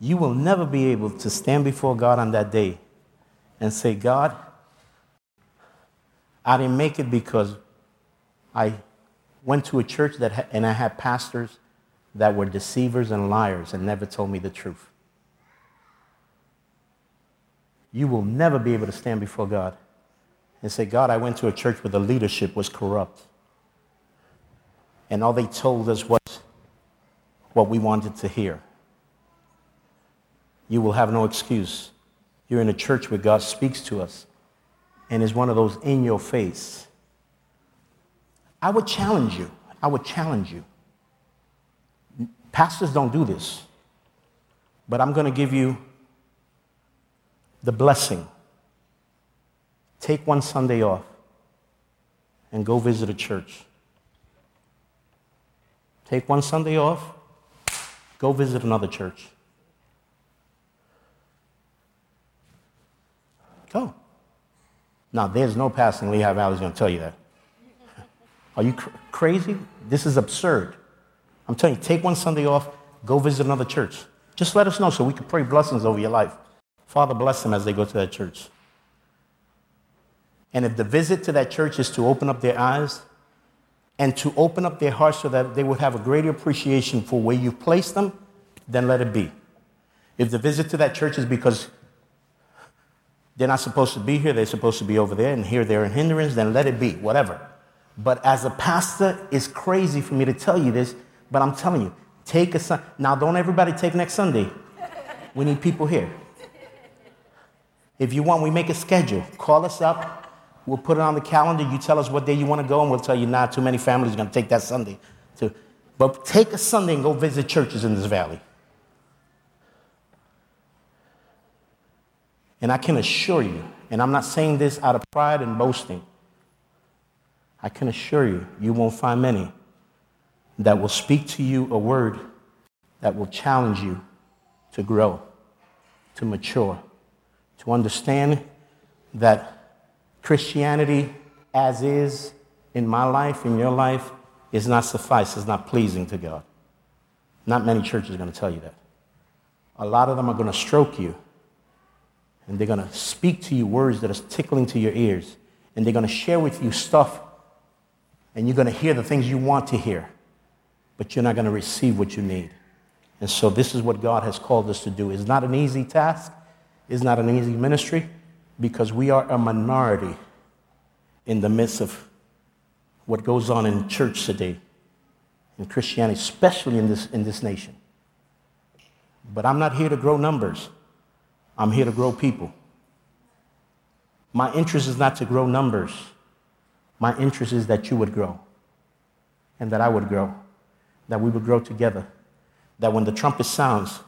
You will never be able to stand before God on that day and say, God, I didn't make it because I went to a church that ha- and I had pastors that were deceivers and liars and never told me the truth. You will never be able to stand before God and say, God, I went to a church where the leadership was corrupt. And all they told us was what we wanted to hear. You will have no excuse. You're in a church where God speaks to us and is one of those in your face. I would challenge you. I would challenge you. Pastors don't do this, but I'm going to give you the blessing. Take one Sunday off and go visit a church. Take one Sunday off, go visit another church. Go. Now, there's no pastor in Lehigh Valley going to tell you that. Are you cr- crazy? This is absurd. I'm telling you, take one Sunday off, go visit another church. Just let us know so we can pray blessings over your life. Father, bless them as they go to that church. And if the visit to that church is to open up their eyes and to open up their hearts so that they would have a greater appreciation for where you've placed them, then let it be. If the visit to that church is because they're not supposed to be here. They're supposed to be over there, and here they're in hindrance. Then let it be, whatever. But as a pastor, it's crazy for me to tell you this, but I'm telling you, take a Sun. Now, don't everybody take next Sunday. We need people here. If you want, we make a schedule. Call us up. We'll put it on the calendar. You tell us what day you want to go, and we'll tell you, nah, too many families are going to take that Sunday. To, but take a Sunday and go visit churches in this valley. And I can assure you, and I'm not saying this out of pride and boasting, I can assure you, you won't find many that will speak to you a word that will challenge you to grow, to mature, to understand that Christianity, as is in my life, in your life, is not suffice, is not pleasing to God. Not many churches are going to tell you that. A lot of them are going to stroke you and they're going to speak to you words that are tickling to your ears, and they're going to share with you stuff, and you're going to hear the things you want to hear, but you're not going to receive what you need. And so, this is what God has called us to do. It's not an easy task, it's not an easy ministry, because we are a minority in the midst of what goes on in church today, in Christianity, especially in this, in this nation. But I'm not here to grow numbers. I'm here to grow people. My interest is not to grow numbers. My interest is that you would grow and that I would grow, that we would grow together. That when the trumpet sounds,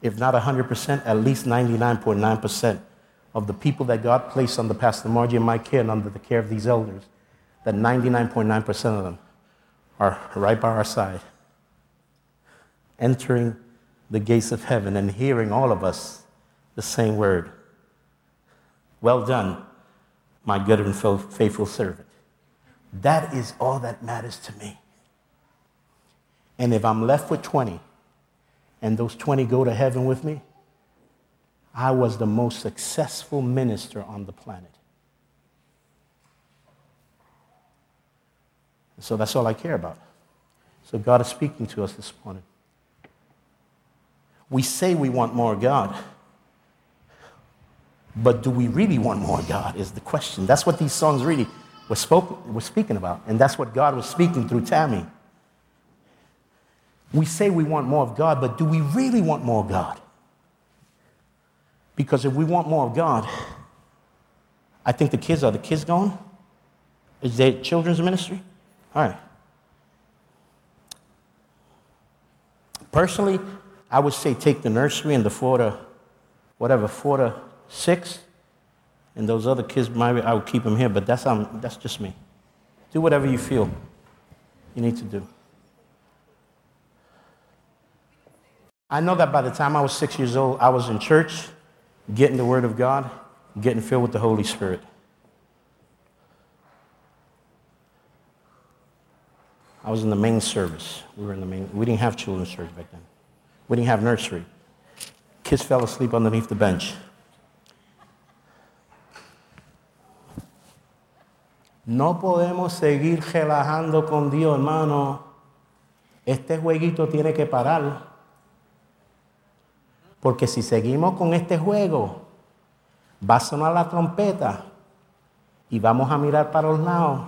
if not 100%, at least 99.9% of the people that God placed under Pastor Margie and my care and under the care of these elders, that 99.9% of them are right by our side, entering the gates of heaven and hearing all of us the same word. Well done, my good and faithful servant. That is all that matters to me. And if I'm left with 20 and those 20 go to heaven with me, I was the most successful minister on the planet. So that's all I care about. So God is speaking to us this morning. We say we want more God. But do we really want more God is the question. That's what these songs really were, spoke, were speaking about. And that's what God was speaking through Tammy. We say we want more of God, but do we really want more of God? Because if we want more of God, I think the kids are the kids going? Is there children's ministry? All right. Personally, I would say take the nursery and the four to, whatever, four to six, and those other kids, maybe I would keep them here, but that's, um, that's just me. Do whatever you feel you need to do. I know that by the time I was six years old, I was in church, getting the Word of God, getting filled with the Holy Spirit. I was in the main service. We were in the main. We didn't have children's church back then. We didn't have nursery. Kids fell asleep underneath the bench. No podemos seguir relajando con Dios, hermano. Este jueguito tiene que parar. Porque si seguimos con este juego, va a sonar la trompeta y vamos a mirar para los lados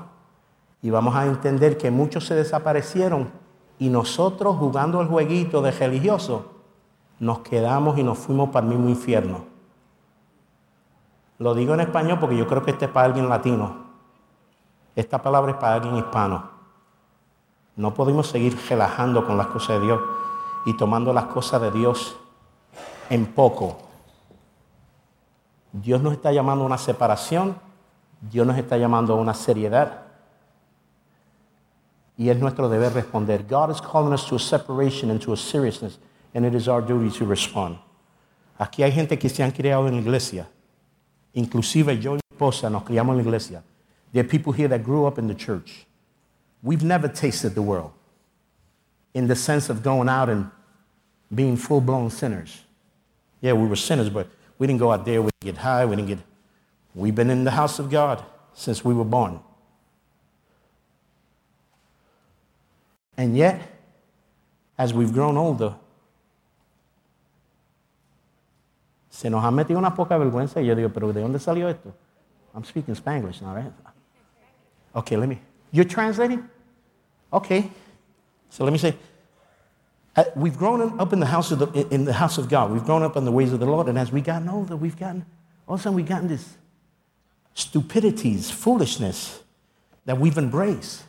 y vamos a entender que muchos se desaparecieron y nosotros jugando el jueguito de religioso nos quedamos y nos fuimos para el mismo infierno. Lo digo en español porque yo creo que este es para alguien latino. Esta palabra es para alguien hispano. No podemos seguir relajando con las cosas de Dios y tomando las cosas de Dios en poco. Dios nos está llamando a una separación, Dios nos está llamando a una seriedad. Y es nuestro deber responder. God is calling us to a separation and to a seriousness, and it is our duty to respond. Aquí hay gente que se han criado en la iglesia. Inclusive yo y mi esposa nos criamos en la iglesia. There are people here that grew up in the church. We've never tasted the world in the sense of going out and being full blown sinners. Yeah, we were sinners, but we didn't go out there, we didn't get high, we didn't get. We've been in the house of God since we were born. And yet, as we've grown older, se nos ha metido una poca vergüenza. Y yo digo, pero ¿de dónde salió esto? I'm speaking Spanglish now, right? Okay, let me. You're translating? Okay. So let me say, uh, we've grown up in the house of the, in the house of God. We've grown up in the ways of the Lord, and as we gotten older, we've gotten all of a sudden we've gotten this stupidities, foolishness that we've embraced.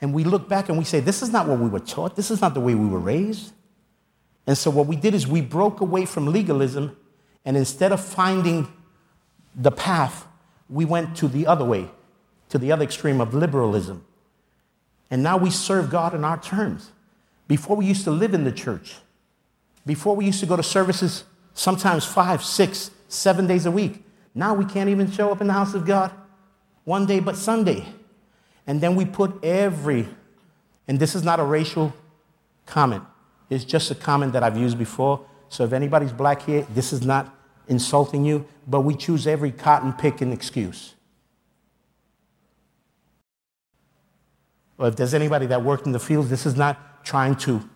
And we look back and we say, this is not what we were taught. This is not the way we were raised. And so what we did is we broke away from legalism, and instead of finding the path, we went to the other way, to the other extreme of liberalism. And now we serve God in our terms. Before we used to live in the church, before we used to go to services sometimes five, six, seven days a week. Now we can't even show up in the house of God one day but Sunday. And then we put every, and this is not a racial comment, it's just a comment that I've used before. So if anybody's black here, this is not insulting you, but we choose every cotton picking excuse. Or if there's anybody that worked in the fields, this is not trying to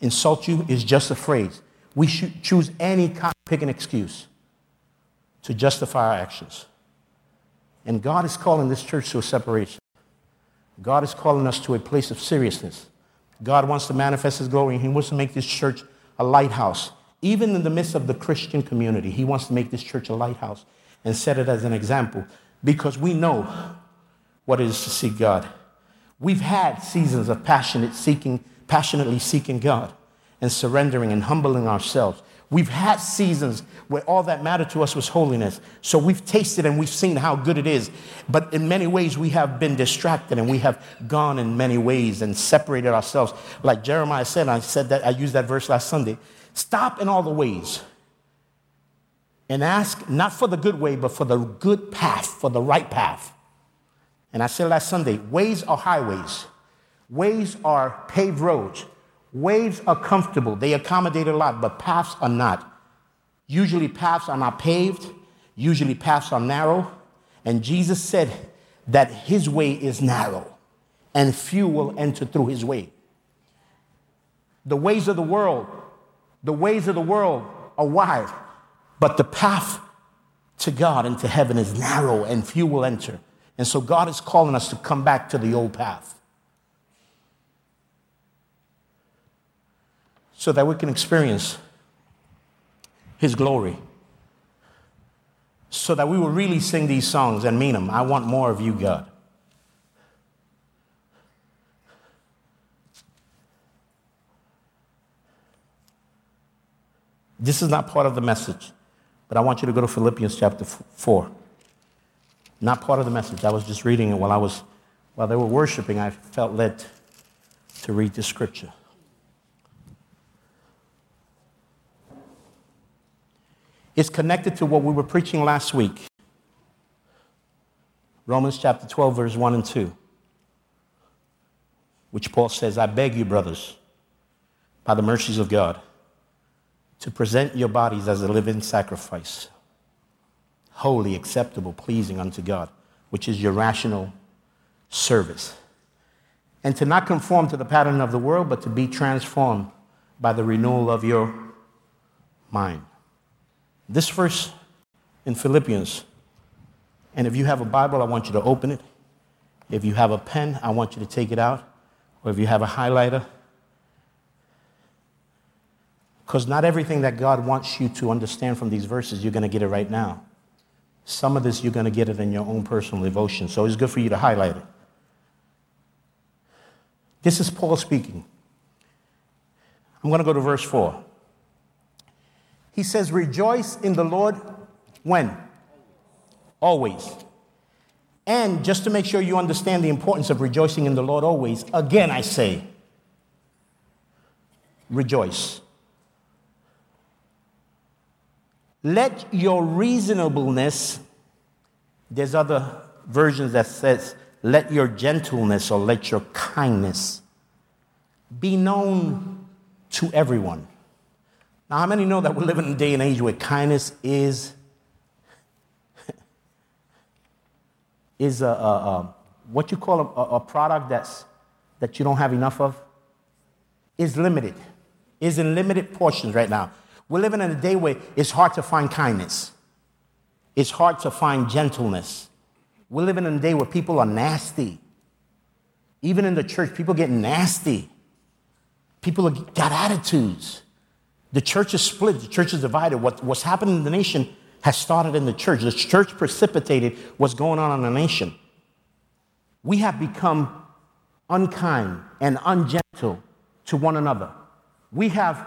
insult you, it's just a phrase. We should choose any cotton picking excuse to justify our actions. And God is calling this church to a separation. God is calling us to a place of seriousness. God wants to manifest His glory, and He wants to make this church a lighthouse. Even in the midst of the Christian community, He wants to make this church a lighthouse and set it as an example because we know what it is to seek God. We've had seasons of passionate seeking, passionately seeking God and surrendering and humbling ourselves. We've had seasons where all that mattered to us was holiness. So we've tasted and we've seen how good it is. But in many ways, we have been distracted and we have gone in many ways and separated ourselves. Like Jeremiah said, I said that, I used that verse last Sunday. Stop in all the ways and ask not for the good way, but for the good path, for the right path. And I said last Sunday, ways are highways. Ways are paved roads. Waves are comfortable, they accommodate a lot, but paths are not. Usually, paths are not paved, usually, paths are narrow. And Jesus said that his way is narrow, and few will enter through his way. The ways of the world, the ways of the world are wide, but the path to God and to heaven is narrow, and few will enter. And so, God is calling us to come back to the old path. so that we can experience His glory. So that we will really sing these songs and mean them. I want more of you, God. This is not part of the message, but I want you to go to Philippians chapter 4. Not part of the message. I was just reading it while I was while they were worshiping. I felt led to read the scripture. It's connected to what we were preaching last week Romans chapter 12, verse 1 and 2, which Paul says, I beg you, brothers, by the mercies of God, to present your bodies as a living sacrifice, holy, acceptable, pleasing unto God, which is your rational service. And to not conform to the pattern of the world, but to be transformed by the renewal of your mind. This verse in Philippians, and if you have a Bible, I want you to open it. If you have a pen, I want you to take it out. Or if you have a highlighter, because not everything that God wants you to understand from these verses, you're going to get it right now. Some of this, you're going to get it in your own personal devotion. So it's good for you to highlight it. This is Paul speaking. I'm going to go to verse 4. He says, Rejoice in the Lord when? Always. And just to make sure you understand the importance of rejoicing in the Lord always, again I say, rejoice. Let your reasonableness, there's other versions that says, let your gentleness or let your kindness be known to everyone. Now, how many know that we're living in a day and age where kindness is is a, a, a what you call a, a, product that's that you don't have enough of is limited, is in limited portions right now. We're living in a day where it's hard to find kindness. It's hard to find gentleness. We're living in a day where people are nasty. Even in the church, people get nasty. People got attitudes. The church is split, the church is divided. What, what's happening in the nation has started in the church. The church precipitated what's going on in the nation. We have become unkind and ungentle to one another. We have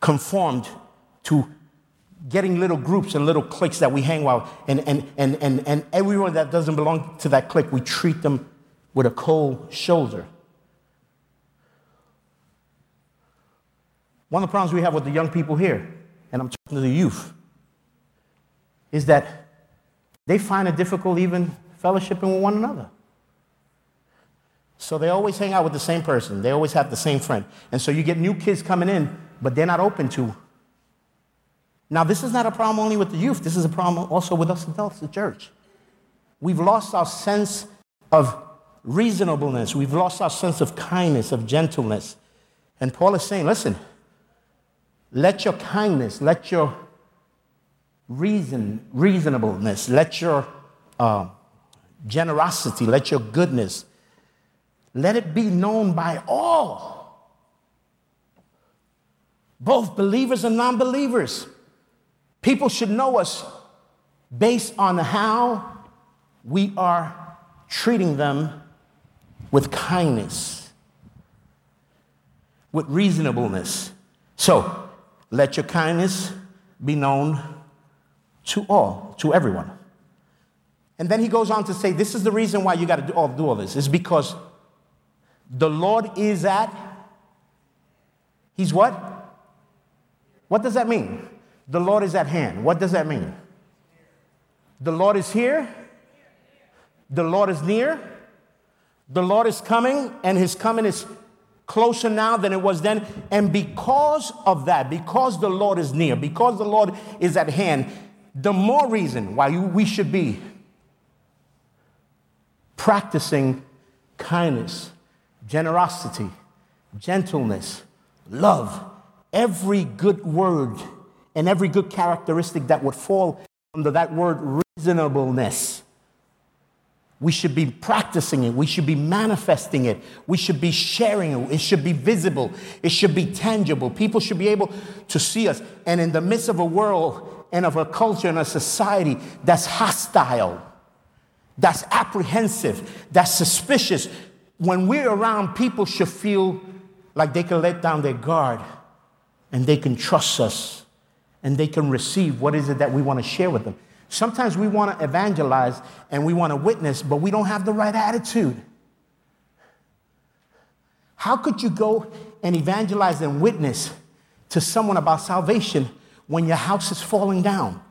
conformed to getting little groups and little cliques that we hang with, and, and, and, and, and everyone that doesn't belong to that clique, we treat them with a cold shoulder. One of the problems we have with the young people here, and I'm talking to the youth, is that they find it difficult even fellowshipping with one another. So they always hang out with the same person. They always have the same friend. And so you get new kids coming in, but they're not open to now, this is not a problem only with the youth, this is a problem also with us adults, the church. We've lost our sense of reasonableness, we've lost our sense of kindness, of gentleness. And Paul is saying, listen, let your kindness, let your reason, reasonableness, let your uh, generosity, let your goodness, let it be known by all, both believers and non believers. People should know us based on how we are treating them with kindness, with reasonableness. So, let your kindness be known to all, to everyone. And then he goes on to say, This is the reason why you got to do all, do all this, is because the Lord is at, He's what? What does that mean? The Lord is at hand. What does that mean? The Lord is here. The Lord is near. The Lord is coming, and his coming is closer now than it was then. And because of that, because the Lord is near, because the Lord is at hand, the more reason why we should be practicing kindness, generosity, gentleness, love, every good word and every good characteristic that would fall under that word reasonableness. We should be practicing it. We should be manifesting it. We should be sharing it. It should be visible. It should be tangible. People should be able to see us. And in the midst of a world and of a culture and a society that's hostile, that's apprehensive, that's suspicious, when we're around, people should feel like they can let down their guard and they can trust us and they can receive what is it that we want to share with them. Sometimes we want to evangelize and we want to witness, but we don't have the right attitude. How could you go and evangelize and witness to someone about salvation when your house is falling down?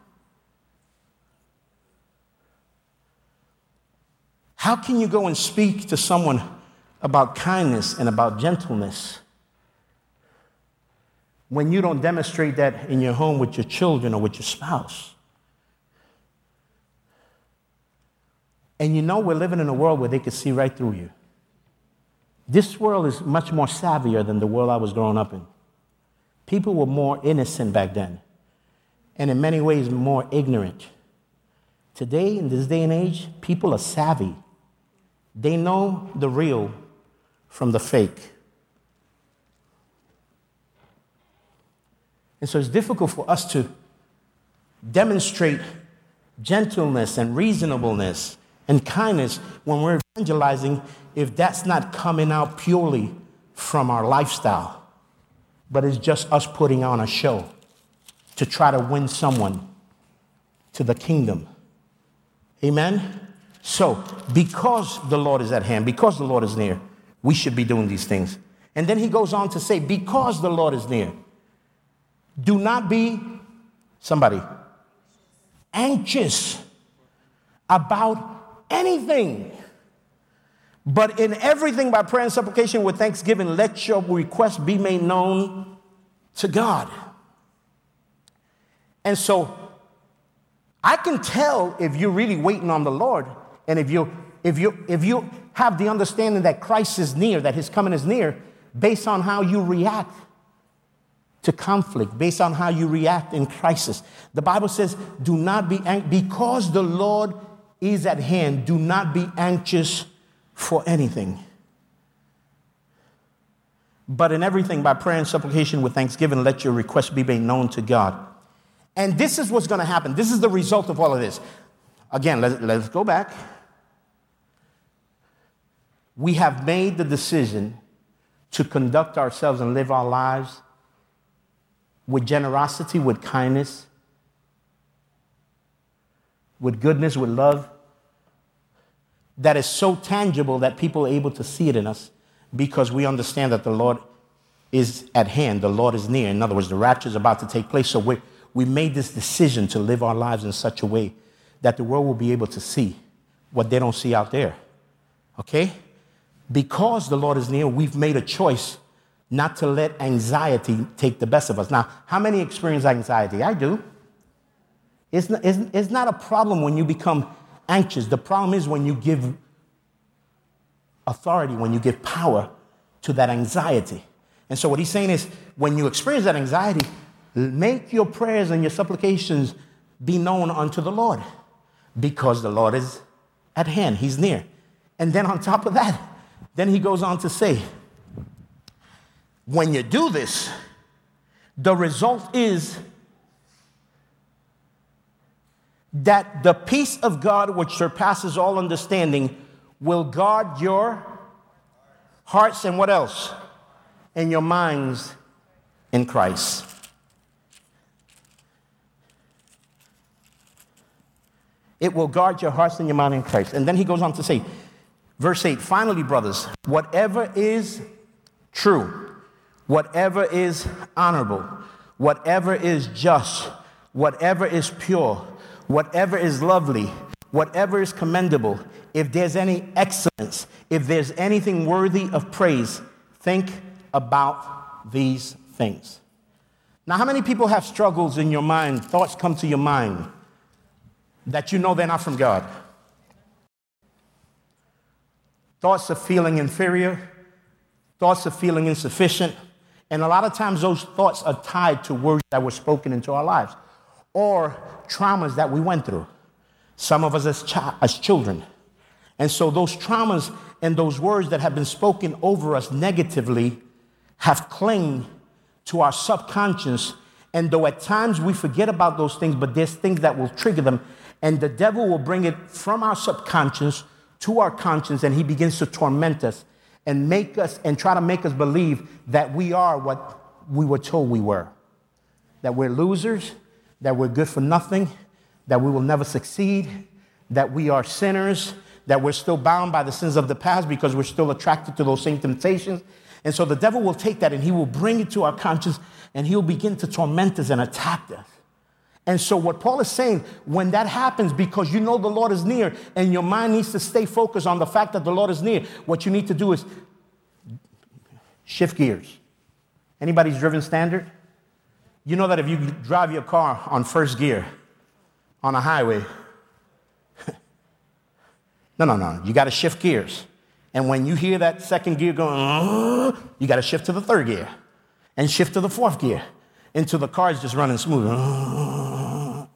How can you go and speak to someone about kindness and about gentleness when you don't demonstrate that in your home with your children or with your spouse. And you know we're living in a world where they can see right through you. This world is much more savvier than the world I was growing up in. People were more innocent back then, and in many ways more ignorant. Today, in this day and age, people are savvy. They know the real from the fake. And so it's difficult for us to demonstrate gentleness and reasonableness and kindness when we're evangelizing if that's not coming out purely from our lifestyle, but it's just us putting on a show to try to win someone to the kingdom. Amen? So, because the Lord is at hand, because the Lord is near, we should be doing these things. And then he goes on to say, because the Lord is near, do not be, somebody, anxious about anything. But in everything by prayer and supplication with thanksgiving, let your request be made known to God. And so I can tell if you're really waiting on the Lord and if you if you if you have the understanding that Christ is near, that his coming is near, based on how you react to conflict, based on how you react in crisis. The Bible says, do not be ang- because the Lord is at hand, do not be anxious for anything. But in everything, by prayer and supplication with thanksgiving, let your requests be made known to God. And this is what's going to happen. This is the result of all of this. Again, let, let's go back. We have made the decision to conduct ourselves and live our lives with generosity, with kindness, with goodness, with love, that is so tangible that people are able to see it in us because we understand that the Lord is at hand, the Lord is near. In other words, the rapture is about to take place. So we we made this decision to live our lives in such a way that the world will be able to see what they don't see out there. Okay? Because the Lord is near, we've made a choice not to let anxiety take the best of us. Now, how many experience anxiety? I do. It's not, it's, it's not a problem when you become anxious. The problem is when you give authority, when you give power to that anxiety. And so, what he's saying is when you experience that anxiety, make your prayers and your supplications be known unto the Lord because the Lord is at hand, He's near. And then, on top of that, then he goes on to say, when you do this, the result is that the peace of God, which surpasses all understanding, will guard your hearts and what else? And your minds in Christ. It will guard your hearts and your mind in Christ. And then he goes on to say, verse 8, finally, brothers, whatever is true, whatever is honorable, whatever is just, whatever is pure, whatever is lovely, whatever is commendable, if there's any excellence, if there's anything worthy of praise, think about these things. Now, how many people have struggles in your mind? Thoughts come to your mind that you know they're not from God. Thoughts of feeling inferior, thoughts of feeling insufficient, and a lot of times those thoughts are tied to words that were spoken into our lives or traumas that we went through. Some of us as, as children. And so those traumas and those words that have been spoken over us negatively have clung to our subconscious. And though at times we forget about those things, but there's things that will trigger them. And the devil will bring it from our subconscious to our conscience, and he begins to torment us and make us and try to make us believe that we are what we were told we were. That we're losers, that we're good for nothing, that we will never succeed, that we are sinners, that we're still bound by the sins of the past because we're still attracted to those same temptations. And so the devil will take that and he will bring it to our conscience and he'll begin to torment us and attack us. And so, what Paul is saying, when that happens, because you know the Lord is near and your mind needs to stay focused on the fact that the Lord is near, what you need to do is shift gears. Anybody's driven standard? You know that if you drive your car on first gear on a highway, no, no, no, you got to shift gears. And when you hear that second gear going, uh, you got to shift to the third gear and shift to the fourth gear until the car is just running smooth.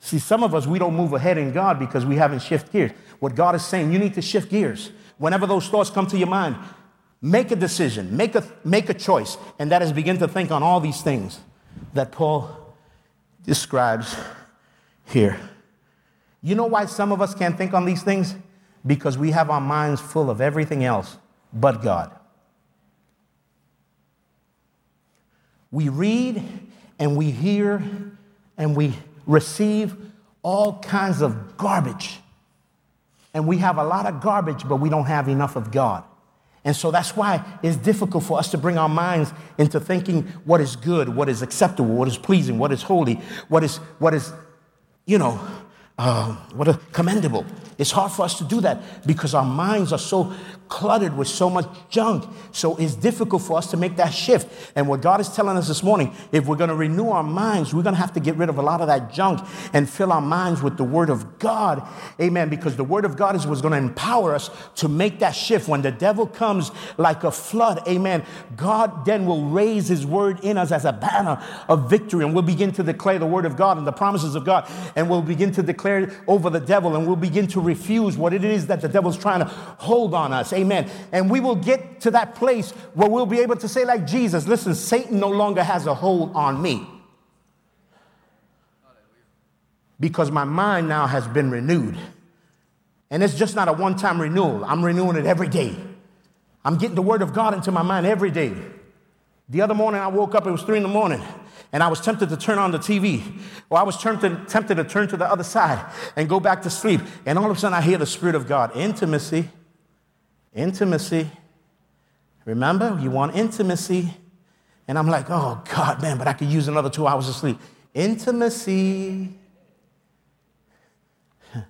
See, some of us, we don't move ahead in God because we haven't shifted gears. What God is saying, you need to shift gears. Whenever those thoughts come to your mind, make a decision, make a, make a choice, and that is begin to think on all these things that Paul describes here. You know why some of us can't think on these things? Because we have our minds full of everything else but God. We read and we hear and we receive all kinds of garbage. And we have a lot of garbage, but we don't have enough of God. And so that's why it's difficult for us to bring our minds into thinking what is good, what is acceptable, what is pleasing, what is holy, what is, what is you know, uh, what a commendable. It's hard for us to do that because our minds are so cluttered with so much junk. So it's difficult for us to make that shift. And what God is telling us this morning, if we're going to renew our minds, we're going to have to get rid of a lot of that junk and fill our minds with the Word of God. Amen. Because the Word of God is what's going to empower us to make that shift. When the devil comes like a flood, amen, God then will raise His Word in us as a banner of victory. And we'll begin to declare the Word of God and the promises of God. And we'll begin to declare over the devil and we'll begin to refuse what it is that the devil's trying to hold on us. Amen. And we will get to that place where we'll be able to say, like Jesus, listen, Satan no longer has a hold on me. Because my mind now has been renewed. And it's just not a one time renewal, I'm renewing it every day. I'm getting the word of God into my mind every day. The other morning I woke up, it was three in the morning and I was tempted to turn on the TV, or I was tempted, tempted to turn to the other side and go back to sleep. And all of a sudden, I hear the Spirit of God intimacy, intimacy. Remember, you want intimacy. And I'm like, oh, God, man, but I could use another two hours of sleep. Intimacy.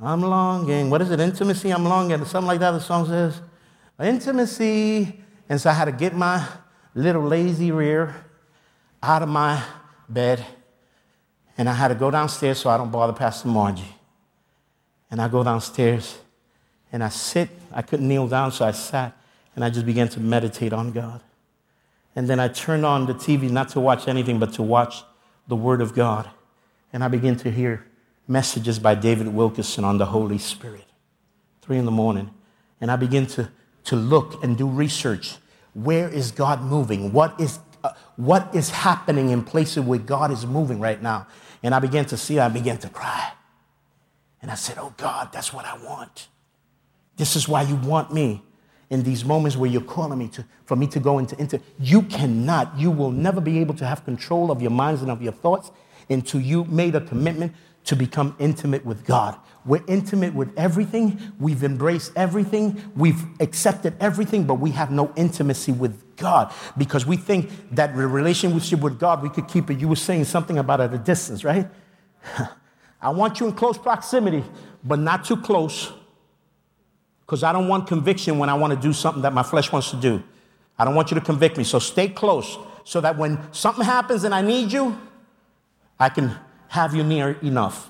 I'm longing. What is it? Intimacy, I'm longing. Something like that, the song says. Intimacy. And so I had to get my little lazy rear out of my bed and I had to go downstairs so I don't bother Pastor Margie. And I go downstairs and I sit. I couldn't kneel down, so I sat and I just began to meditate on God. And then I turned on the TV not to watch anything, but to watch the Word of God. And I began to hear messages by David Wilkerson on the Holy Spirit. Three in the morning. And I began to, to look and do research. Where is God moving? What is uh, what is happening in places where God is moving right now. And I began to see, I began to cry. And I said, Oh God, that's what I want. This is why you want me in these moments where you're calling me to, for me to go into, into. You cannot, you will never be able to have control of your minds and of your thoughts until you made a commitment to become intimate with God. We're intimate with everything. We've embraced everything. We've accepted everything, but we have no intimacy with God because we think that the relationship with God, we could keep it. You were saying something about at a distance, right? I want you in close proximity, but not too close because I don't want conviction when I want to do something that my flesh wants to do. I don't want you to convict me. So stay close so that when something happens and I need you, I can have you near enough.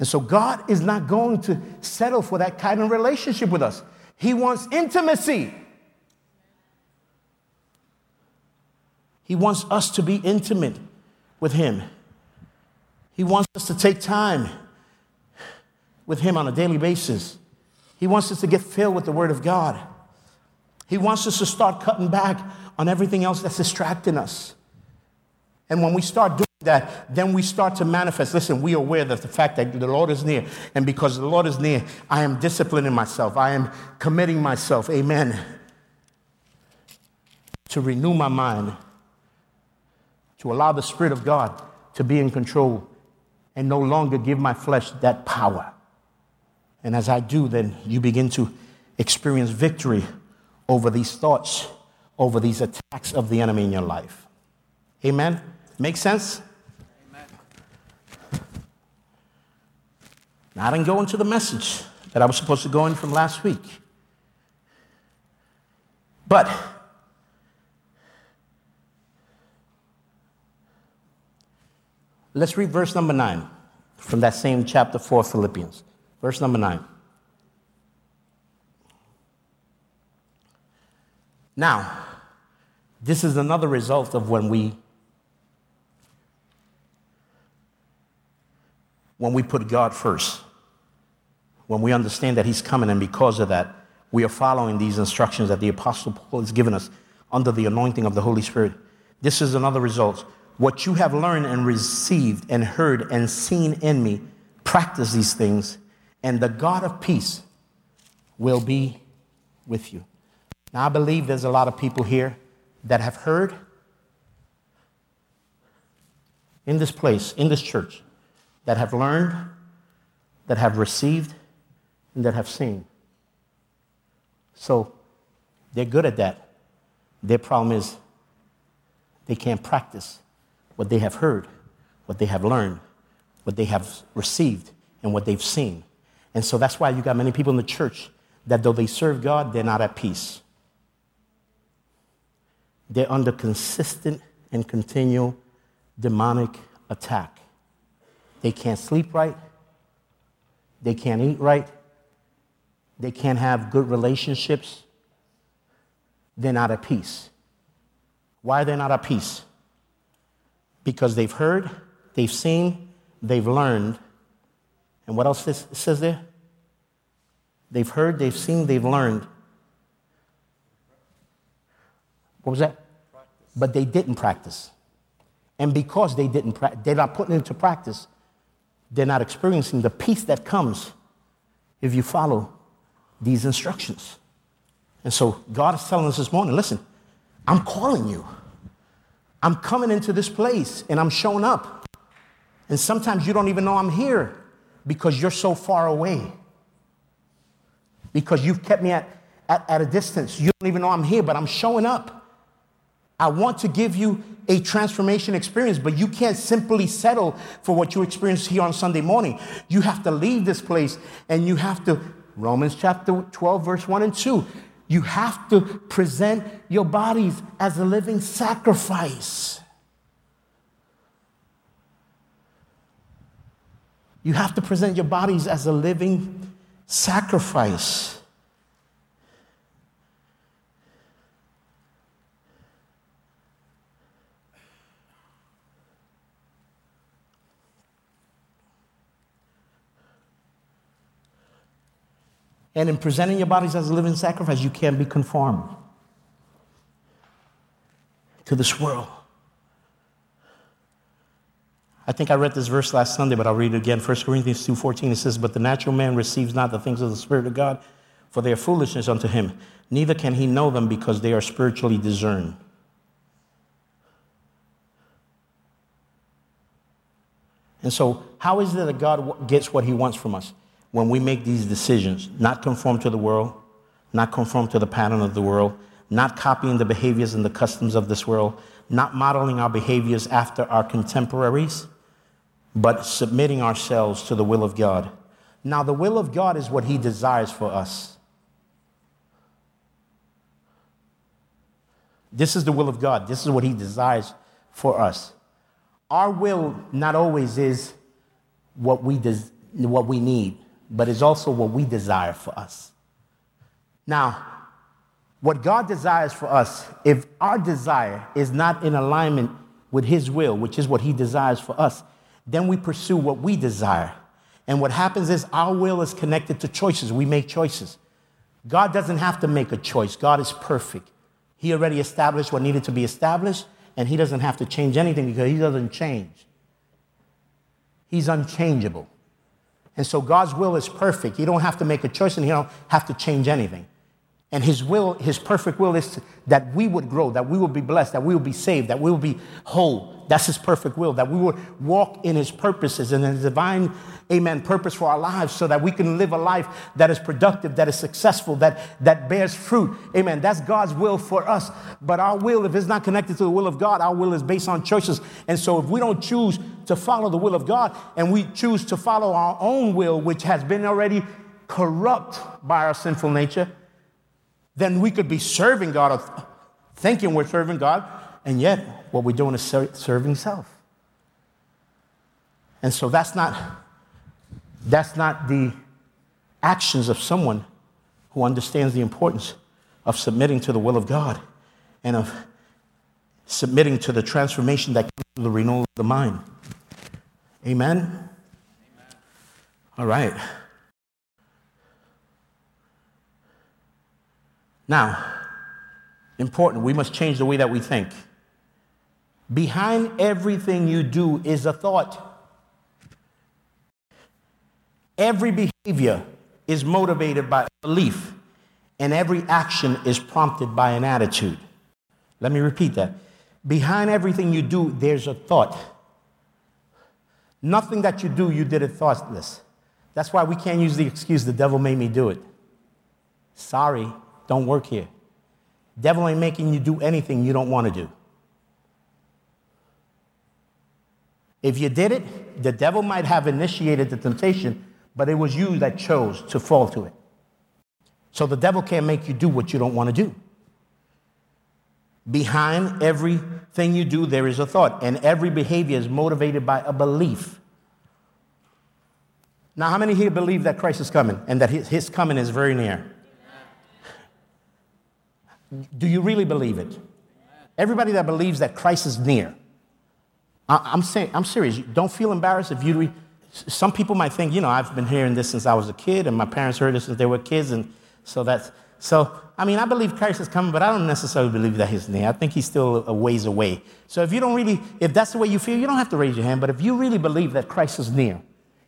And so God is not going to settle for that kind of relationship with us. He wants intimacy. He wants us to be intimate with Him. He wants us to take time with Him on a daily basis. He wants us to get filled with the Word of God. He wants us to start cutting back on everything else that's distracting us. And when we start doing that, then we start to manifest. Listen, we are aware of the fact that the Lord is near. And because the Lord is near, I am disciplining myself. I am committing myself, amen, to renew my mind, to allow the Spirit of God to be in control and no longer give my flesh that power. And as I do, then you begin to experience victory over these thoughts, over these attacks of the enemy in your life. Amen? Make sense? I didn't go into the message that I was supposed to go in from last week. But let's read verse number 9 from that same chapter 4, Philippians. Verse number 9. Now, this is another result of when we when we put God first. When we understand that he's coming and because of that we are following these instructions that the apostle Paul has given us under the anointing of the Holy Spirit. This is another result. What you have learned and received and heard and seen in me, practice these things, and the God of peace will be with you. Now, I believe there's a lot of people here that have heard in this place, in this church, that have learned, that have received, that have seen. So they're good at that. Their problem is they can't practice what they have heard, what they have learned, what they have received, and what they've seen. And so that's why you got many people in the church that though they serve God, they're not at peace. They're under consistent and continual demonic attack. They can't sleep right. They can't eat right. They can't have good relationships. They're not at peace. Why are they not at peace? Because they've heard, they've seen, they've learned. And what else says there? They've heard, they've seen, they've learned. What was that? Practice. But they didn't practice. And because they didn't practice, they're not putting it into practice, they're not experiencing the peace that comes if you follow these instructions. And so God is telling us this morning listen, I'm calling you. I'm coming into this place and I'm showing up. And sometimes you don't even know I'm here because you're so far away. Because you've kept me at, at, at a distance. You don't even know I'm here, but I'm showing up. I want to give you a transformation experience, but you can't simply settle for what you experienced here on Sunday morning. You have to leave this place and you have to Romans chapter 12, verse 1 and 2. You have to present your bodies as a living sacrifice. You have to present your bodies as a living sacrifice. And in presenting your bodies as a living sacrifice, you can't be conformed to this world. I think I read this verse last Sunday, but I'll read it again. 1 Corinthians 2.14, it says, But the natural man receives not the things of the Spirit of God, for they are foolishness unto him. Neither can he know them because they are spiritually discerned. And so, how is it that God gets what he wants from us? When we make these decisions, not conform to the world, not conform to the pattern of the world, not copying the behaviors and the customs of this world, not modeling our behaviors after our contemporaries, but submitting ourselves to the will of God. Now, the will of God is what He desires for us. This is the will of God. This is what He desires for us. Our will not always is what we, des- what we need but it's also what we desire for us. Now, what God desires for us, if our desire is not in alignment with His will, which is what He desires for us, then we pursue what we desire. And what happens is our will is connected to choices. We make choices. God doesn't have to make a choice, God is perfect. He already established what needed to be established, and He doesn't have to change anything because He doesn't change. He's unchangeable. And so God's will is perfect. You don't have to make a choice and you don't have to change anything. And his will, his perfect will is that we would grow, that we will be blessed, that we will be saved, that we will be whole. That's his perfect will, that we would walk in his purposes and his divine, amen, purpose for our lives so that we can live a life that is productive, that is successful, that, that bears fruit. Amen. That's God's will for us. But our will, if it's not connected to the will of God, our will is based on choices. And so if we don't choose to follow the will of God and we choose to follow our own will, which has been already corrupt by our sinful nature, then we could be serving God thinking we're serving God, and yet what we're doing is ser- serving self. And so that's not, that's not the actions of someone who understands the importance of submitting to the will of God and of submitting to the transformation that comes through the renewal of the mind. Amen? Amen? All right. Now, important, we must change the way that we think. Behind everything you do is a thought. Every behavior is motivated by belief, and every action is prompted by an attitude. Let me repeat that. Behind everything you do, there's a thought. Nothing that you do, you did it thoughtless. That's why we can't use the excuse, the devil made me do it. Sorry, don't work here. Devil ain't making you do anything you don't want to do. If you did it, the devil might have initiated the temptation, but it was you that chose to fall to it. So the devil can't make you do what you don't want to do. Behind everything you do, there is a thought, and every behavior is motivated by a belief. Now, how many here believe that Christ is coming and that his, coming is very near? Do you really believe it? Everybody that believes that Christ is near, I, am saying, I'm serious. Don't feel embarrassed if you. Some people might think, you know, I've been hearing this since I was a kid, and my parents heard this since they were kids, and so that's so. I mean, I believe Christ is coming, but I don't necessarily believe that He's near. I think He's still a ways away. So if you don't really, if that's the way you feel, you don't have to raise your hand. But if you really believe that Christ is near,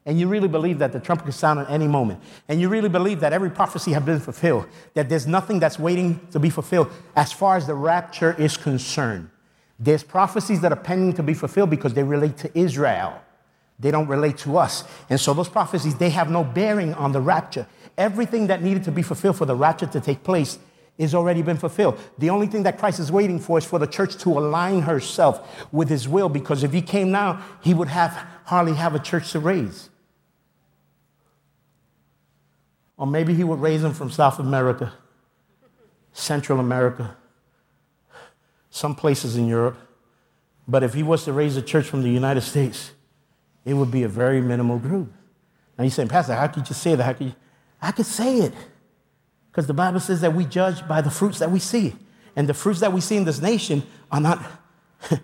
and you really believe that the trumpet can sound at any moment, and you really believe that every prophecy has been fulfilled, that there's nothing that's waiting to be fulfilled as far as the rapture is concerned. There's prophecies that are pending to be fulfilled because they relate to Israel. They don't relate to us. And so those prophecies, they have no bearing on the rapture. Everything that needed to be fulfilled for the rapture to take place is already been fulfilled. The only thing that Christ is waiting for is for the church to align herself with his will because if he came now, he would have hardly have a church to raise. Or maybe he would raise them from South America, Central America, some places in Europe. But if he was to raise a church from the United States, it would be a very minimal group. Now you're saying, Pastor, how could you say that? How could you? I could say it. Because the Bible says that we judge by the fruits that we see. And the fruits that we see in this nation are not,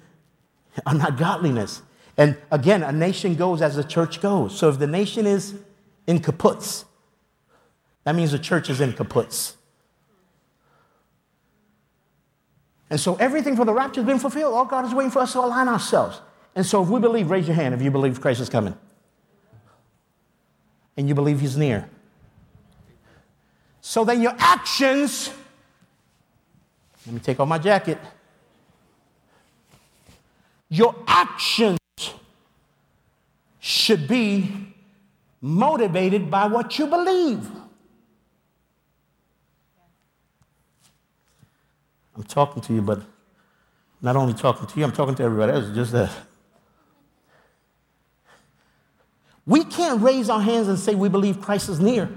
are not godliness. And again, a nation goes as the church goes. So if the nation is in kaputs, that means the church is in kaputs. And so everything for the rapture has been fulfilled. All God is waiting for us to align ourselves. And so if we believe, raise your hand if you believe Christ is coming. And you believe he's near. So then your actions, let me take off my jacket. Your actions should be motivated by what you believe. I'm talking to you, but not only talking to you, I'm talking to everybody else. Just that. We can't raise our hands and say we believe Christ is near,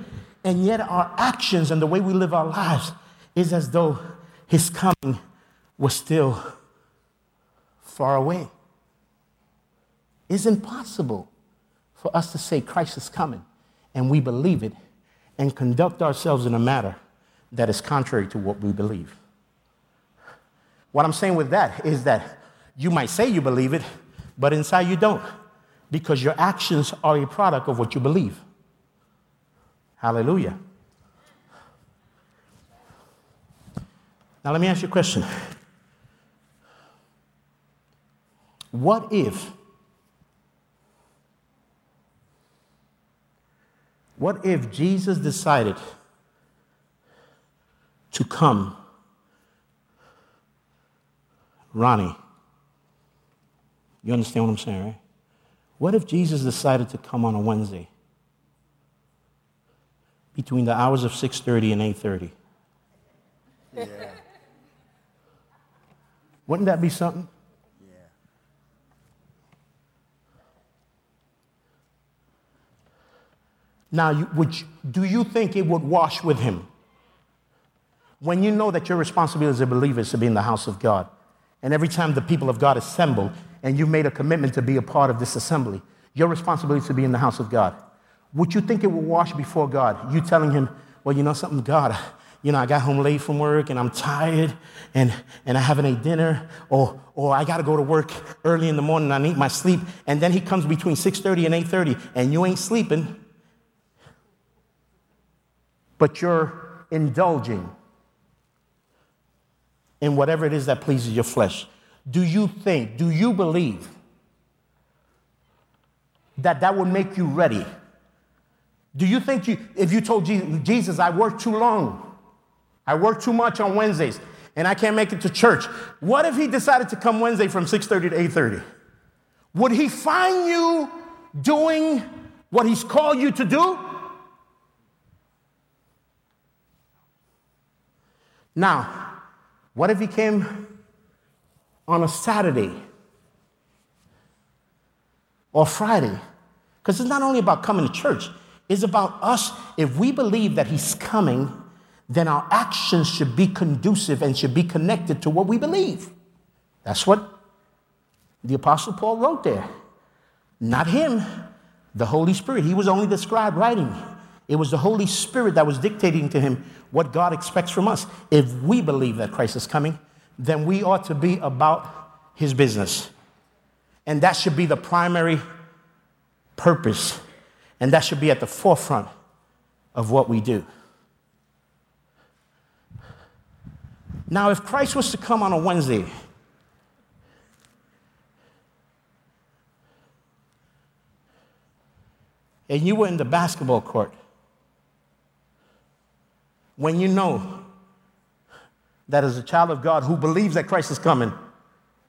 and yet our actions and the way we live our lives is as though his coming was still far away. It's impossible for us to say Christ is coming and we believe it and conduct ourselves in a manner that is contrary to what we believe. What I'm saying with that is that you might say you believe it, but inside you don't, because your actions are a product of what you believe. Hallelujah. Now, let me ask you a question. What if, what if Jesus decided to come Ronnie, you understand what I'm saying, right? What if Jesus decided to come on a Wednesday between the hours of 6:30 and 8:30? Yeah. Wouldn't that be something? Yeah. Now, you, would you, do you think it would wash with him? When you know that your responsibility as a believer is to be in the house of God, and every time the people of God assemble and you made a commitment to be a part of this assembly, Your responsibility is to be in the house of God. Would you think it will wash before God? You telling him, well, you know something, God, you know, I got home late from work and I'm tired and, and I haven't ate dinner or, or I got to go to work early in the morning and I need my sleep. And then he comes between 6.30 and 8.30 and you ain't sleeping, but you're indulging in whatever it is that pleases your flesh. Do you think, do you believe that that would make you ready? Do you think you, if you told Jesus, I work too long, I work too much on Wednesdays, and I can't make it to church, what if he decided to come Wednesday from 6:30 to 8:30? Would he find you doing what he's called you to do? Now, what if he came on a Saturday or Friday? Because it's not only about coming to church, it's about us. If we believe that he's coming, then our actions should be conducive and should be connected to what we believe. That's what the Apostle Paul wrote there. Not him, the Holy Spirit. He was only the scribe writing. It was the Holy Spirit that was dictating to him what God expects from us. If we believe that Christ is coming, then we ought to be about his business. And that should be the primary purpose. And that should be at the forefront of what we do. Now, if Christ was to come on a Wednesday, and you were in the basketball court, when you know that as a child of God who believes that Christ is coming,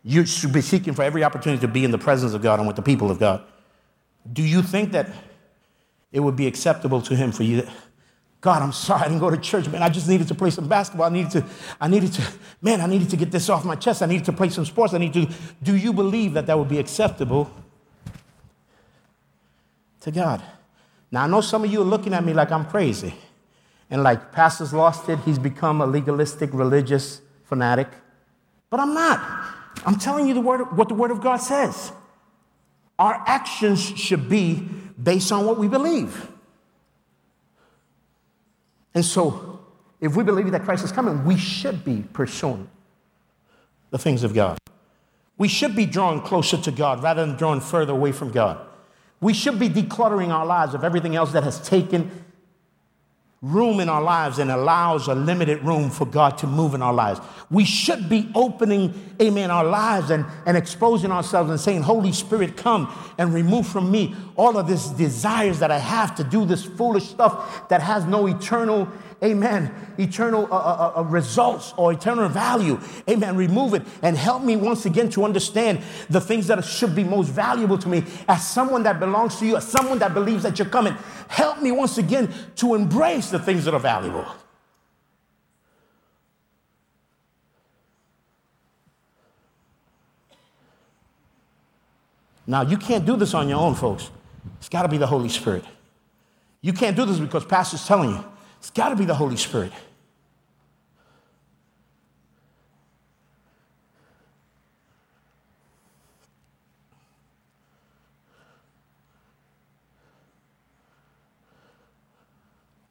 you should be seeking for every opportunity to be in the presence of God and with the people of God. Do you think that it would be acceptable to Him for you God, I'm sorry I didn't go to church, man. I just needed to play some basketball. I needed to, I needed to, man, I needed to get this off my chest. I needed to play some sports. I need to. Do you believe that that would be acceptable to God? Now, I know some of you are looking at me like I'm crazy. And like, Pastor's lost it. He's become a legalistic, religious fanatic. But I'm not. I'm telling you the word, what the Word of God says. Our actions should be based on what we believe. And so, if we believe that Christ is coming, we should be pursuing the things of God. We should be drawing closer to God rather than drawing further away from God. We should be decluttering our lives of everything else that has taken room in our lives and allows a limited room for God to move in our lives. We should be opening, amen, our lives and, and exposing ourselves and saying, Holy Spirit, come and remove from me all of these desires that I have to do this foolish stuff that has no eternal amen, eternal uh, uh, uh, uh, results or eternal value. Amen. Remove it and help me once again to understand the things that should be most valuable to me as someone that belongs to you, as someone that believes that you're coming. Help me once again to embrace the things that are valuable. Now, you can't do this on your own, folks. It's got to be the Holy Spirit. You can't do this because Pastor's telling you. It's got to be the Holy Spirit.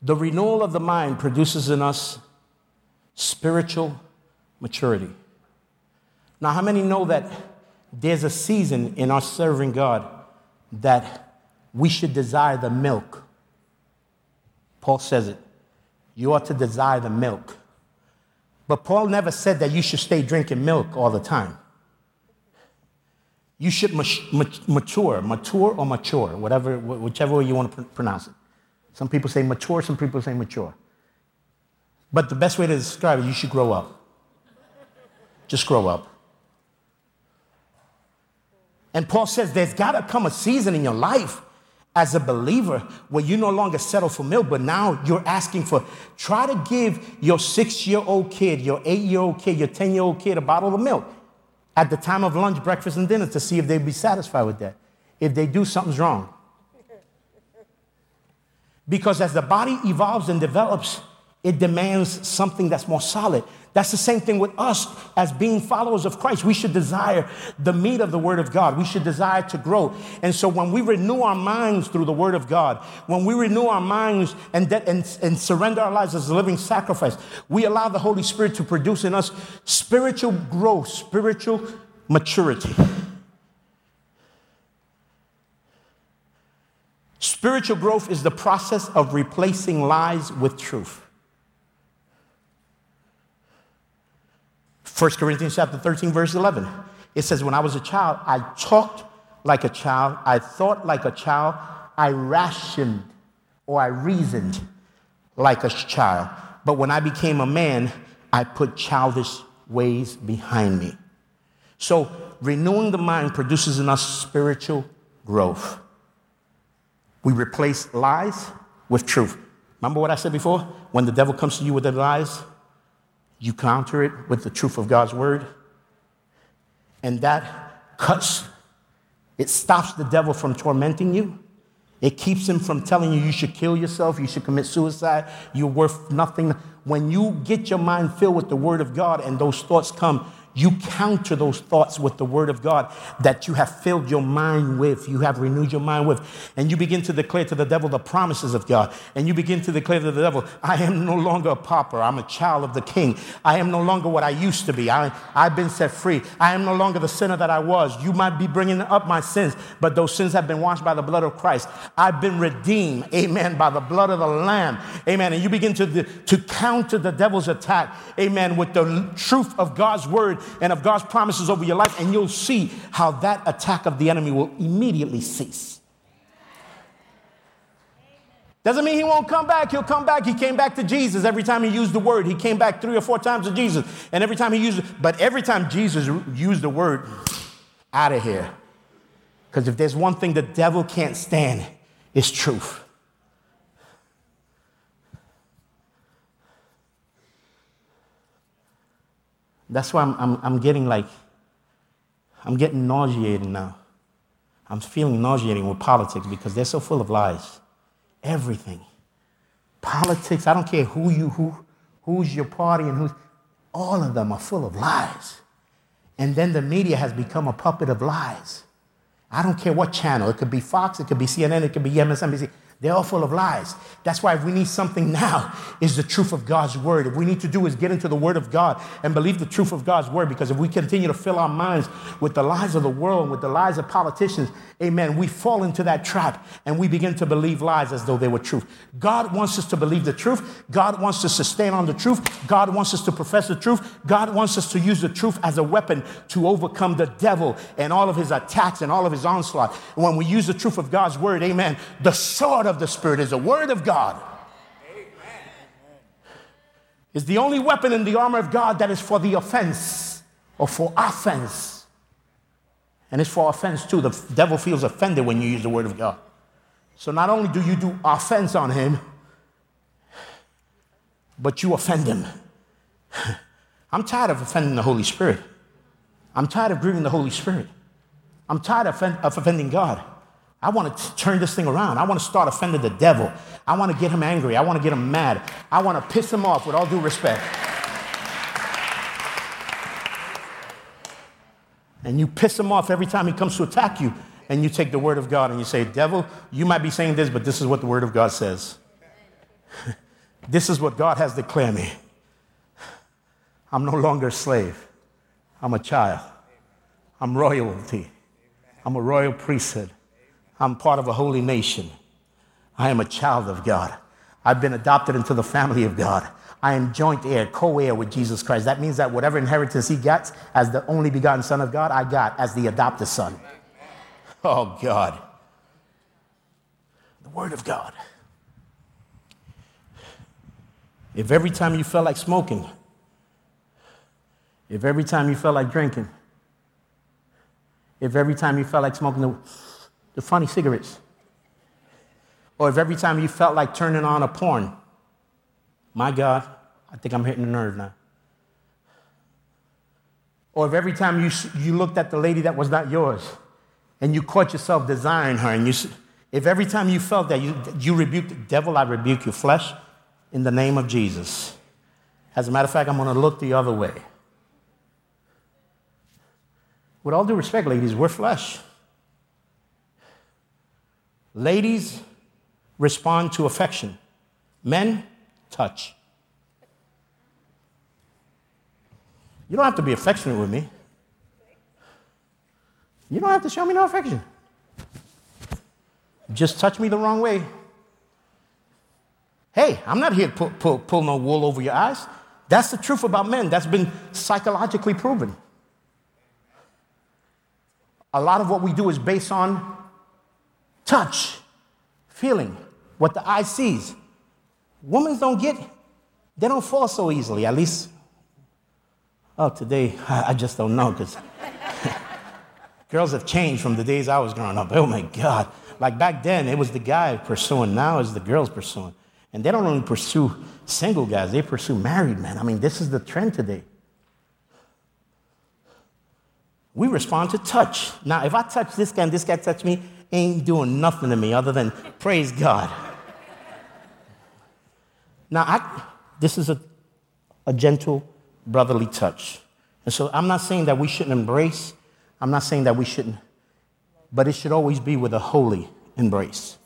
The renewal of the mind produces in us spiritual maturity. Now, how many know that there's a season in our serving God that we should desire the milk? Paul says it you ought to desire the milk. But Paul never said that you should stay drinking milk all the time. You should mature, mature or mature, whatever, whichever way you want to pronounce it. Some people say mature, some people say mature. But the best way to describe it, you should grow up. Just grow up. And Paul says there's got to come a season in your life as a believer where you no longer settle for milk, but now you're asking for, try to give your six year old kid, your eight year old kid, your 10 year old kid a bottle of milk at the time of lunch, breakfast, and dinner to see if they'd be satisfied with that. If they do, something's wrong. Because as the body evolves and develops, It demands something that's more solid. That's the same thing with us as being followers of Christ. We should desire the meat of the Word of God. We should desire to grow. And so when we renew our minds through the Word of God, when we renew our minds and, de- and, and surrender our lives as a living sacrifice, we allow the Holy Spirit to produce in us spiritual growth, spiritual maturity. Spiritual growth is the process of replacing lies with truth. 1 Corinthians chapter 13, verse 11. It says, When I was a child, I talked like a child, I thought like a child, I rationed or I reasoned like a child. But when I became a man, I put childish ways behind me. So, renewing the mind produces in us spiritual growth. We replace lies with truth. Remember what I said before? When the devil comes to you with the lies, you counter it with the truth of God's word. And that cuts, it stops the devil from tormenting you. It keeps him from telling you you should kill yourself, you should commit suicide, you're worth nothing. When you get your mind filled with the word of God and those thoughts come, you counter those thoughts with the word of God that you have filled your mind with, you have renewed your mind with. And you begin to declare to the devil the promises of God. And you begin to declare to the devil, I am no longer a pauper. I'm a child of the king. I am no longer what I used to be. I, I've been set free. I am no longer the sinner that I was. You might be bringing up my sins, but those sins have been washed by the blood of Christ. I've been redeemed, amen, by the blood of the Lamb, amen. And you begin to, to counter the devil's attack, amen, with the truth of God's word and of God's promises over your life, and you'll see how that attack of the enemy will immediately cease. Doesn't mean he won't come back. He'll come back. He came back to Jesus every time he used the word. He came back three or four times to Jesus. And every time he used but every time Jesus used the word, out of here. Because if there's one thing the devil can't stand, it's truth. That's why I'm, I'm, I'm getting like, I'm getting nauseated now. I'm feeling nauseating with politics because they're so full of lies. Everything. Politics, I don't care who you, who, who's your party and who's, all of them are full of lies. And then the media has become a puppet of lies. I don't care what channel. It could be Fox, it could be CNN, it could be MSNBC. They're all full of lies. That's why we need something now is the truth of God's word. If we need to do is get into the word of God and believe the truth of God's word because if we continue to fill our minds with the lies of the world, and with the lies of politicians, amen, we fall into that trap and we begin to believe lies as though they were truth. God wants us to believe the truth. God wants us to stand on the truth. God wants us to profess the truth. God wants us to use the truth as a weapon to overcome the devil and all of his attacks and all of his onslaught. when we use the truth of God's word, amen, the sword of the Spirit is the Word of God. Is the only weapon in the armor of God that is for the offense or for offense. And it's for offense too. The devil feels offended when you use the Word of God. So not only do you do offense on him, but you offend him. I'm tired of offending the Holy Spirit. I'm tired of grieving the Holy Spirit. I'm tired of, of offending God. I want to turn this thing around. I want to start offending the devil. I want to get him angry. I want to get him mad. I want to piss him off with all due respect. And you piss him off every time he comes to attack you. And you take the word of God and you say, Devil, you might be saying this, but this is what the word of God says. this is what God has declared me. I'm no longer a slave, I'm a child. I'm royalty, I'm a royal priesthood. I'm part of a holy nation. I am a child of God. I've been adopted into the family of God. I am joint heir, co heir with Jesus Christ. That means that whatever inheritance he gets as the only begotten Son of God, I got as the adopted son. Oh, God. The Word of God. If every time you felt like smoking, if every time you felt like drinking, if every time you felt like smoking the the funny cigarettes. Or if every time you felt like turning on a porn, my God, I think I'm hitting a nerve now. Or if every time you, you looked at the lady that was not yours and you caught yourself desiring her, and you, if every time you felt that you, you rebuked the devil, I rebuke your flesh, in the name of Jesus. As a matter of fact, I'm going to look the other way. With all due respect, ladies, we're flesh. Ladies respond to affection, men touch. You don't have to be affectionate with me. You don't have to show me no affection. Just touch me the wrong way. Hey, I'm not here to pull, pull, pull no wool over your eyes. That's the truth about men. That's been psychologically proven. A lot of what we do is based on touch, feeling, what the eye sees. Women don't get, they don't fall so easily, at least. Oh, today, I just don't know because girls have changed from the days I was growing up. Oh my God. Like back then, it was the guy pursuing, now it's the girls pursuing. And they don't only pursue single guys, they pursue married men. I mean, this is the trend today. We respond to touch. Now, if I touch this guy and this guy touch me, ain't doing nothing to me other than praise God. Now, I, this is a, a gentle brotherly touch. And so I'm not saying that we shouldn't embrace, I'm not saying that we shouldn't, but it should always be with a holy embrace.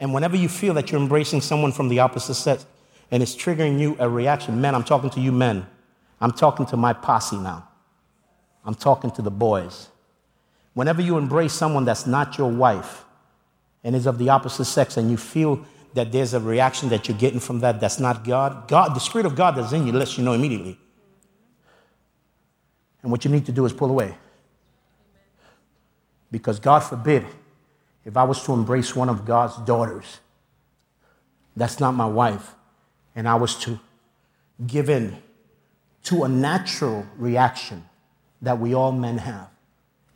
And whenever you feel that you're embracing someone from the opposite sex and it's triggering you a reaction, men, I'm talking to you men. I'm talking to my posse now. I'm talking to the boys. Whenever you embrace someone that's not your wife and is of the opposite sex and you feel that there's a reaction that you're getting from that that's not God, God, the Spirit of God that's in you lets you know immediately. And what you need to do is pull away. Because God forbid if I was to embrace one of God's daughters, that's not my wife, and I was to give in to a natural reaction that we all men have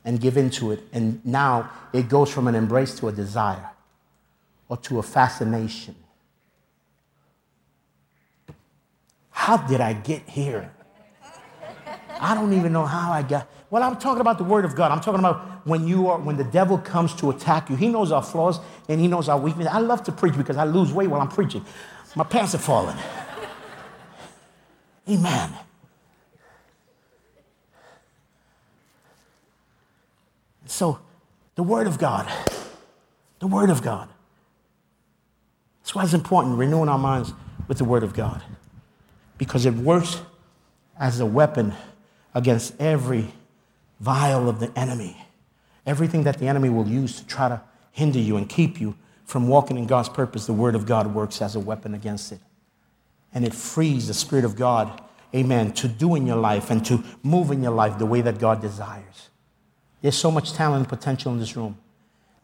and give into it, and now it goes from an embrace to a desire or to a fascination. How did I get here? I don't even know how I got. Well, I'm talking about the Word of God. I'm talking about when you are, when the devil comes to attack you. He knows our flaws and he knows our weakness. I love to preach because I lose weight while I'm preaching. My pants are falling. Amen. So, the Word of God, the Word of God. That's why it's important renewing our minds with the Word of God because it works as a weapon against every vial of the enemy. Everything that the enemy will use to try to hinder you and keep you from walking in God's purpose, the Word of God works as a weapon against it. And it frees the Spirit of God, amen, to do in your life and to move in your life the way that God desires. There's so much talent and potential in this room.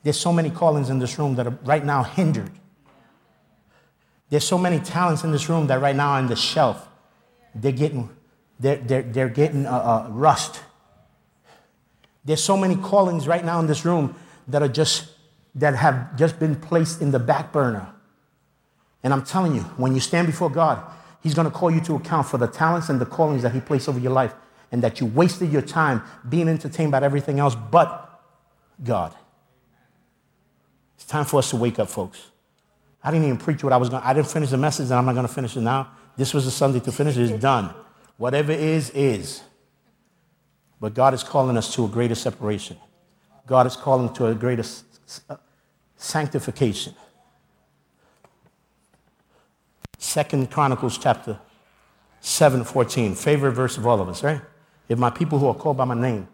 There's so many callings in this room that are right now hindered. There's so many talents in this room that right now are on the shelf. They're getting they're, they're, they're getting uh, uh, rust. There's so many callings right now in this room that are just that have just been placed in the back burner. And I'm telling you, when you stand before God, He's going to call you to account for the talents and the callings that He placed over your life, and that you wasted your time being entertained by everything else but God. It's time for us to wake up, folks. I didn't even preach what I was going. to. I didn't finish the message, and I'm not going to finish it now. This was a Sunday to finish. It's done. Whatever is, is. But God is calling us to a greater separation. God is calling to a greater uh, sanctification. Second Chronicles chapter 7, 14. Favorite verse of all of us, right? If my people who are called by my name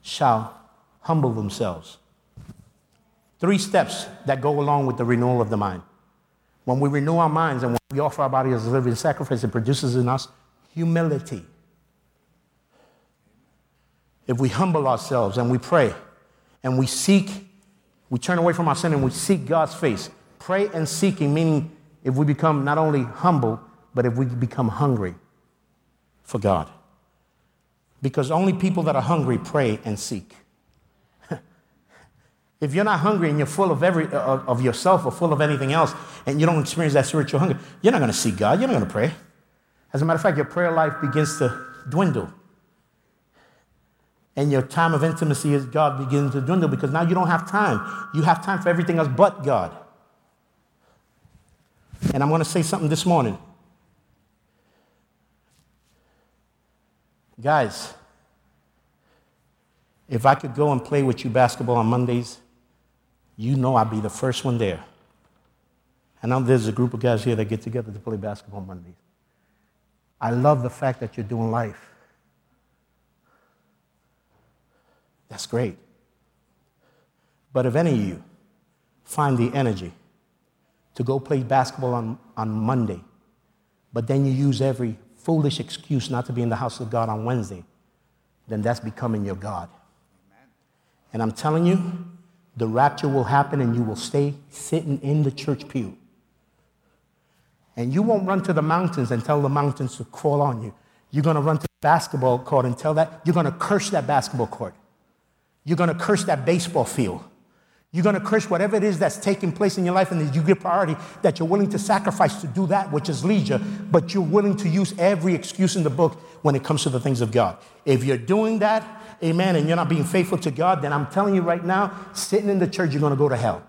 shall humble themselves. Three steps that go along with the renewal of the mind. When we renew our minds and when we offer our body as a living sacrifice, it produces in us humility. If we humble ourselves and we pray and we seek, we turn away from our sin and we seek God's face. Pray and seeking, meaning if we become not only humble, but if we become hungry for God. Because only people that are hungry pray and seek. if you're not hungry and you're full of, every, uh, of yourself or full of anything else and you don't experience that spiritual hunger, you're not going to seek God. You're not going to pray. As a matter of fact, your prayer life begins to dwindle. And your time of intimacy with God begins to dwindle because now you don't have time. You have time for everything else but God. And I'm going to say something this morning. Guys, if I could go and play with you basketball on Mondays, you know I'd be the first one there. And now there's a group of guys here that get together to play basketball on Mondays. I love the fact that you're doing life. That's great. But if any of you find the energy to go play basketball on, on Monday, but then you use every foolish excuse not to be in the house of God on Wednesday, then that's becoming your God. And I'm telling you, the rapture will happen and you will stay sitting in the church pew. And you won't run to the mountains and tell the mountains to crawl on you. You're going to run to the basketball court and tell that, you're going to curse that basketball court. You're going to curse that baseball field. You're going to curse whatever it is that's taking place in your life, and you give priority that you're willing to sacrifice to do that which is leisure, but you're willing to use every excuse in the book when it comes to the things of God. If you're doing that, amen, and you're not being faithful to God, then I'm telling you right now, sitting in the church, you're going to go to hell.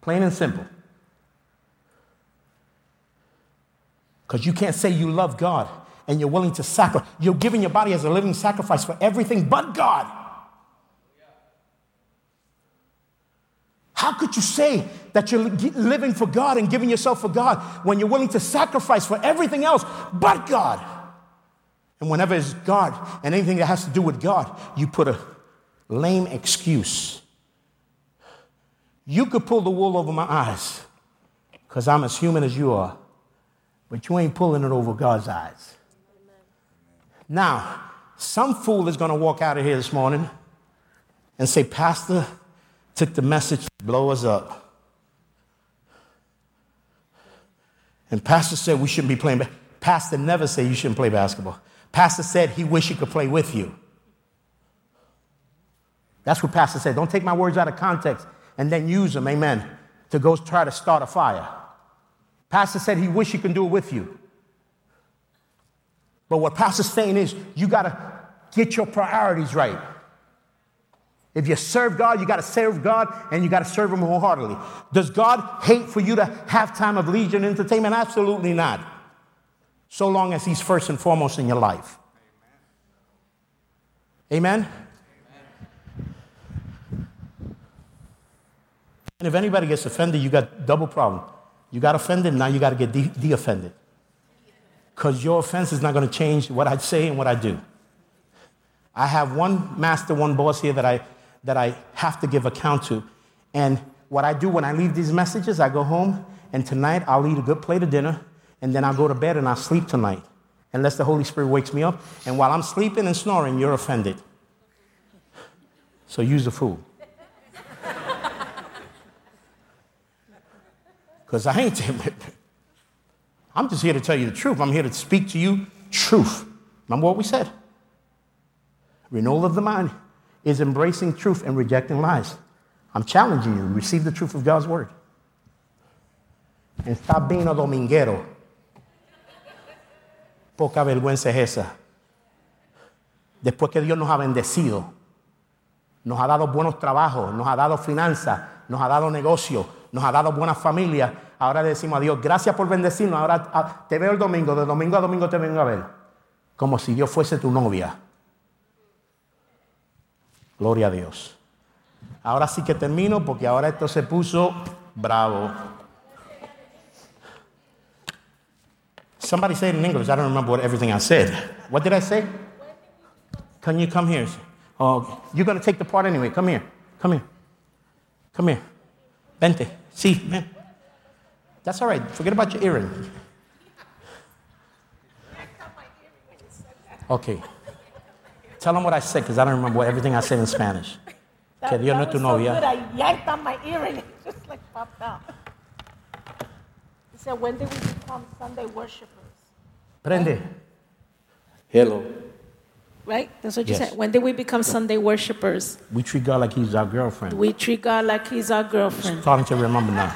Plain and simple. Because you can't say you love God and you're willing to sacrifice. You're giving your body as a living sacrifice for everything but God. How could you say that you're living for God and giving yourself for God when you're willing to sacrifice for everything else but God? And whenever it's God and anything that has to do with God, you put a lame excuse. You could pull the wool over my eyes because I'm as human as you are, but you ain't pulling it over God's eyes. Now, some fool is going to walk out of here this morning and say, Pastor took the message to blow us up. And Pastor said we shouldn't be playing. Pastor never said you shouldn't play basketball. Pastor said he wished he could play with you. That's what Pastor said. Don't take my words out of context and then use them, amen, to go try to start a fire. Pastor said he wished he could do it with you. But what Pastor's saying is, you got to get your priorities right. If you serve God, you got to serve God and you got to serve Him wholeheartedly. Does God hate for you to have time of leisure and entertainment? Absolutely not. So long as He's first and foremost in your life. Amen? And if anybody gets offended, you got double problem. You got offended, now you got to get de offended because your offense is not going to change what I say and what I do. I have one master, one boss here that I, that I have to give account to. And what I do when I leave these messages, I go home, and tonight I'll eat a good plate of dinner, and then I'll go to bed and I'll sleep tonight, unless the Holy Spirit wakes me up. And while I'm sleeping and snoring, you're offended. So use the fool. Because I ain't. I'm just here to tell you the truth. I'm here to speak to you truth. Remember what we said? Renewal of the mind is embracing truth and rejecting lies. I'm challenging you. Receive the truth of God's word. And stop being a dominguero. Poca vergüenza es esa. Después que Dios nos ha bendecido, nos ha dado buenos trabajos, nos ha dado finanzas, nos ha dado negocios, nos ha dado buena familia, Ahora decimos a Dios, gracias por bendecirnos. Ahora ah, te veo el domingo, de domingo a domingo te vengo a ver. Como si Dios fuese tu novia. Gloria a Dios. Ahora sí que termino porque ahora esto se puso bravo. Somebody said in English, I don't remember what everything I said. What did I say? Can you come here? Oh, you're going to take the part anyway. Come here. Come here. Come here. Vente. Sí, ven. That's all right. Forget about your earring. Okay. Tell them what I said because I don't remember everything I said in Spanish. That, que Dios no es tu novia. So I yanked on my earring. It just like popped out. He said, when did we become Sunday worshipers? Prende. Hello. Right? That's what you yes. said. When did we become Sunday worshipers? We treat God like He's our girlfriend. We treat God like He's our girlfriend. I'm Starting to remember now.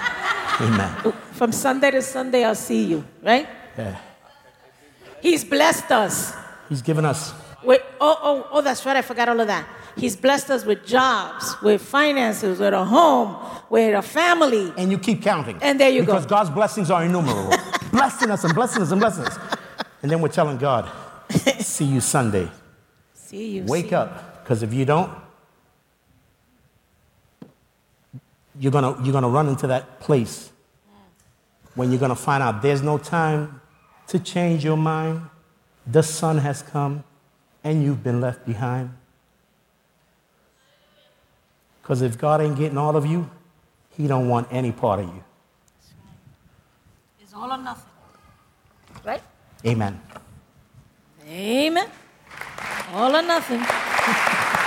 Amen. From Sunday to Sunday, I'll see you, right? Yeah. He's blessed us. He's given us Wait, oh, oh, oh, that's right. I forgot all of that. He's blessed us with jobs, with finances, with a home, with a family. And you keep counting. And there you because go. Because God's blessings are innumerable. blessing us and blessing us and blessing us. And then we're telling God, see you Sunday. See you. Wake see up. Because if you don't, you're going you're gonna run into that place when you're going to find out there's no time to change your mind. The sun has come and you've been left behind. Because if God ain't getting all of you, he don't want any part of you. It's all or nothing. Right? Amen. Amen. All or nothing.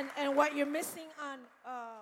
and, and what you're missing on uh,